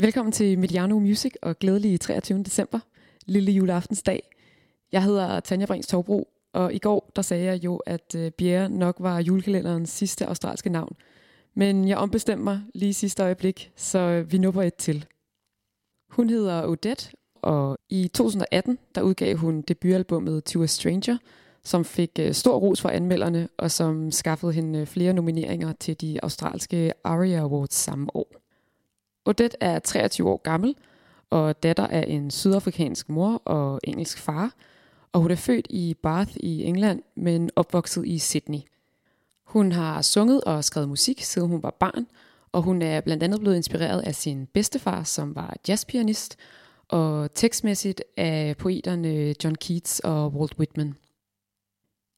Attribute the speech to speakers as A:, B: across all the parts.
A: Velkommen til Mediano Music og glædelig 23. december, lille juleaftensdag. Jeg hedder Tanja Brings Torbro, og i går der sagde jeg jo, at øh, Bjerre nok var julekalenderens sidste australske navn. Men jeg ombestemte mig lige sidste øjeblik, så vi nupper et til. Hun hedder Odette, og i 2018 der udgav hun debutalbummet To a Stranger, som fik øh, stor ros fra anmelderne, og som skaffede hende øh, flere nomineringer til de australske ARIA Awards samme år. Odette er 23 år gammel og datter af en sydafrikansk mor og engelsk far, og hun er født i Bath i England, men opvokset i Sydney. Hun har sunget og skrevet musik, siden hun var barn, og hun er blandt andet blevet inspireret af sin bedstefar, som var jazzpianist, og tekstmæssigt af poeterne John Keats og Walt Whitman.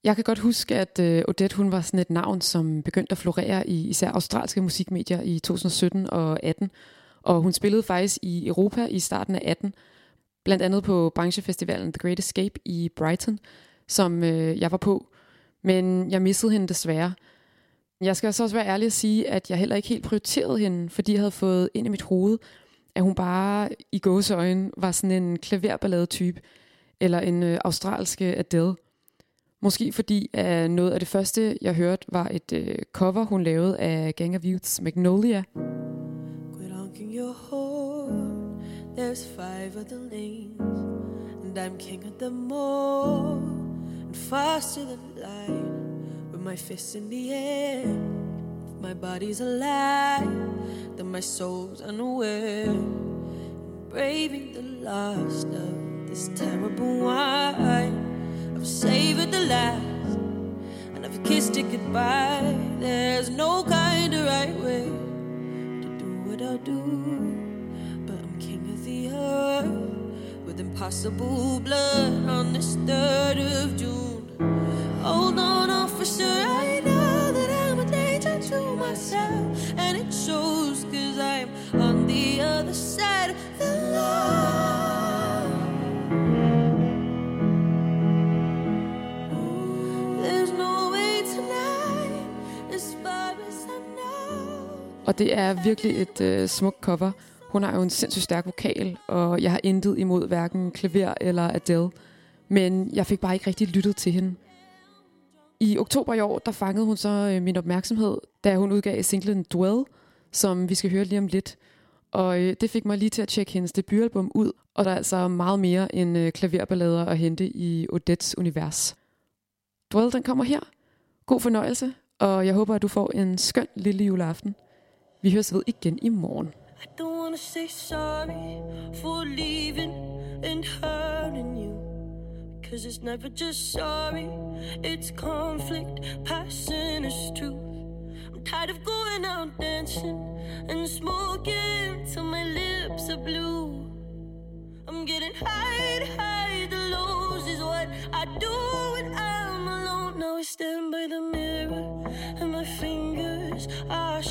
A: Jeg kan godt huske, at øh, Odette hun var sådan et navn, som begyndte at florere i især australske musikmedier i 2017 og 18, og hun spillede faktisk i Europa i starten af 18, blandt andet på branchefestivalen The Great Escape i Brighton, som øh, jeg var på. Men jeg missede hende desværre. Jeg skal så også være ærlig at sige, at jeg heller ikke helt prioriterede hende, fordi jeg havde fået ind i mit hoved, at hun bare i gåseøjne var sådan en klaverballade type, eller en øh, australske Adele. Måske fordi at noget af det første, jeg hørte, var et øh, cover, hun lavede af Gang of Youths Magnolia. your horn. There's five other lanes, and I'm king of them all. And faster than light, with my fists in the air. If my body's alive, then my soul's unaware. Braving the last of this terrible wine, I've savored the last, and I've kissed it goodbye. There's no kind of right way to do what I'll do. But I'm king of the earth with impossible blood on this 3rd of June. Hold on, officer, I know that I'm a danger to myself, and it shows cause I'm on the other side Og det er virkelig et øh, smukt cover. Hun har jo en sindssygt stærk vokal, og jeg har intet imod hverken klaver eller Adele. Men jeg fik bare ikke rigtig lyttet til hende. I oktober i år, der fangede hun så øh, min opmærksomhed, da hun udgav singlen Dwell, som vi skal høre lige om lidt. Og øh, det fik mig lige til at tjekke hendes debutalbum ud, og der er altså meget mere end øh, klaverballader at hente i Odettes univers. Dwell, den kommer her. God fornøjelse, og jeg håber, at du får en skøn lille juleaften. Vi høres ved igen i morgen. I don't wanna say sorry for leaving and hurting you. Cause it's never just sorry, it's conflict, passion is truth. I'm tired of going out dancing and smoking till my lips are blue. I'm getting high, high, the lows is what I do when I'm alone. Now I stand by the mirror and my fingers are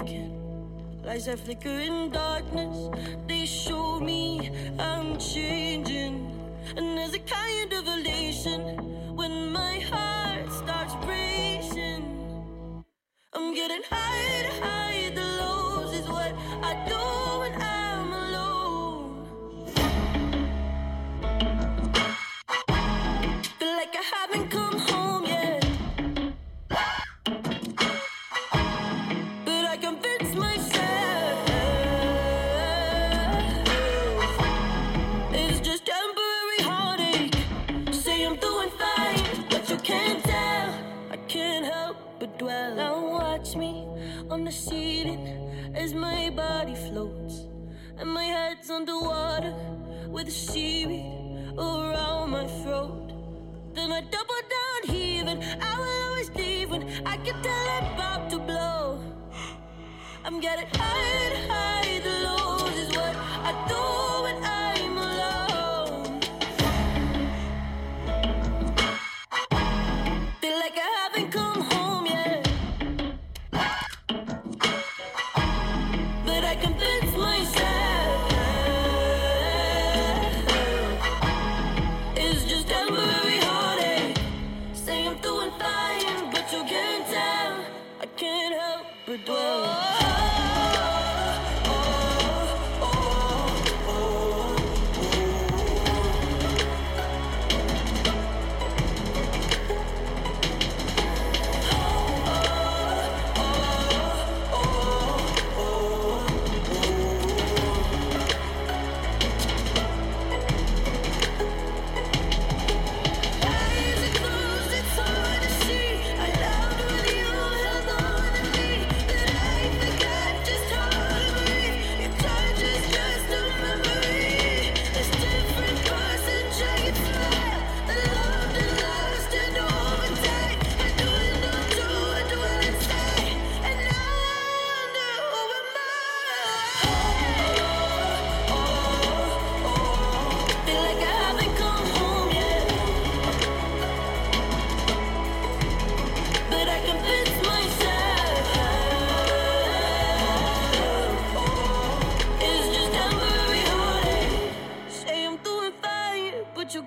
A: Lights that flicker in darkness, they show me I'm changing. And there's a kind of elation when my heart starts racing. I'm getting high, high, the lows is what I do ceiling as my body floats and my head's underwater with the seaweed around my throat. Then I double down, heaving. I will always leave when I can tell I'm about to blow. I'm getting high, high, the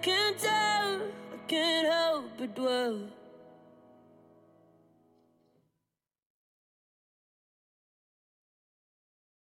A: you can't tell. I can't help but dwell.